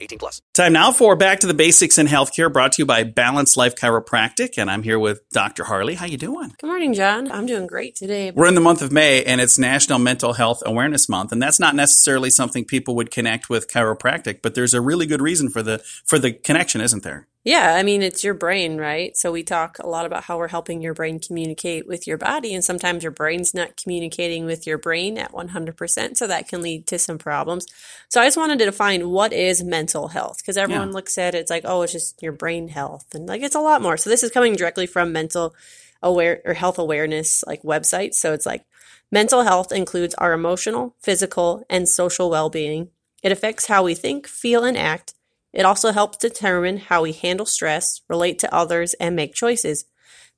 18 plus. Time now for Back to the Basics in Healthcare, brought to you by Balanced Life Chiropractic, and I'm here with Dr. Harley. How you doing? Good morning, John. I'm doing great today. We're in the month of May, and it's National Mental Health Awareness Month, and that's not necessarily something people would connect with chiropractic, but there's a really good reason for the for the connection, isn't there? Yeah, I mean, it's your brain, right? So we talk a lot about how we're helping your brain communicate with your body, and sometimes your brain's not communicating with your brain at 100%, so that can lead to some problems. So I just wanted to define what is mental health because everyone Yeah. looks at it, it's like, oh, it's just your brain health, and like it's a lot more. So this is coming directly from mental aware or health awareness like websites. So it's like mental health includes our emotional, physical, and social well-being. It affects how we think, feel, and act. It also helps determine how we handle stress, relate to others, and make choices.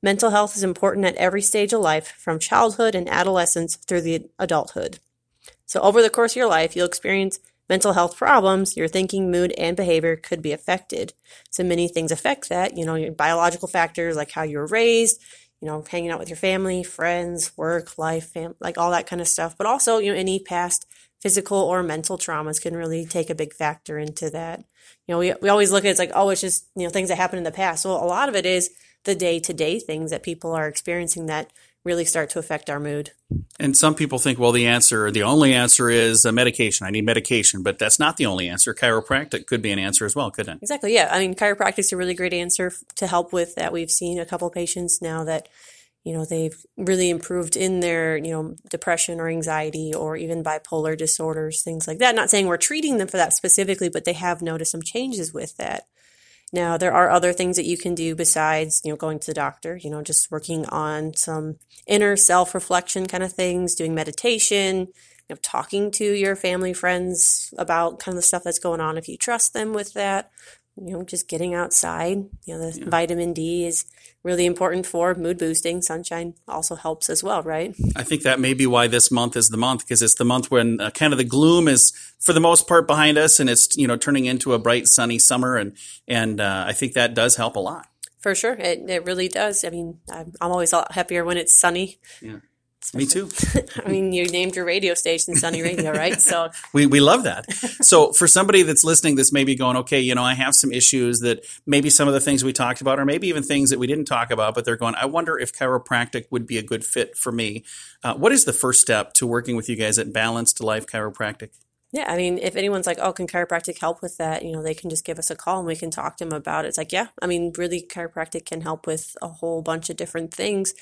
Mental health is important at every stage of life, from childhood and adolescence through the adulthood. So, over the course of your life, you'll experience mental health problems. Your thinking, mood, and behavior could be affected. So, many things affect that. You know, your biological factors like how you were raised, you know, hanging out with your family, friends, work, life, fam- like all that kind of stuff. But also, you know, any past physical or mental traumas can really take a big factor into that. You know, we, we always look at it's like, oh, it's just, you know, things that happened in the past. Well, a lot of it is the day to day things that people are experiencing that really start to affect our mood. And some people think, well, the answer, the only answer is uh, medication. I need medication, but that's not the only answer. Chiropractic could be an answer as well, couldn't it? Exactly. Yeah. I mean, chiropractic is a really great answer to help with that. We've seen a couple patients now that, you know, they've really improved in their, you know, depression or anxiety or even bipolar disorders, things like that. Not saying we're treating them for that specifically, but they have noticed some changes with that. Now, there are other things that you can do besides, you know, going to the doctor, you know, just working on some inner self reflection kind of things, doing meditation, you know, talking to your family, friends about kind of the stuff that's going on if you trust them with that. You know, just getting outside. You know, the vitamin D is really important for mood boosting. Sunshine also helps as well, right? I think that may be why this month is the month because it's the month when uh, kind of the gloom is for the most part behind us and it's you know turning into a bright sunny summer and and uh, I think that does help a lot. For sure. It, it really does. I mean, I'm, I'm always a lot happier when it's sunny. Me too. I mean, you named your radio station Sunny Radio, right? So We we love that. So for somebody that's listening, that's maybe going, okay, you know, I have some issues that maybe some of the things we talked about, or maybe even things that we didn't talk about, but they're going, I wonder if chiropractic would be a good fit for me. Uh, what is the first step to working with you guys at Balanced Life Chiropractic? Yeah, I mean, if anyone's like, oh, can chiropractic help with that? You know, they can just give us a call and we can talk to them about it. It's like, yeah, I mean, really, chiropractic can help with a whole bunch of different things.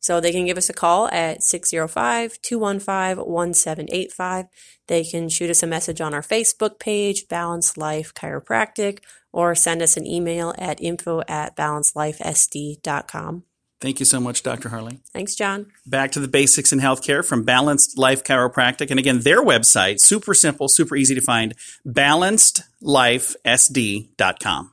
So they can give us a call at 605 215 1785. They can shoot us a message on our Facebook page, Balance Life Chiropractic, or send us an email at info at balanceLifeSD.com. Thank you so much, Dr. Harley. Thanks, John. Back to the basics in healthcare from Balanced Life Chiropractic. And again, their website, super simple, super easy to find, balancedlifesd.com.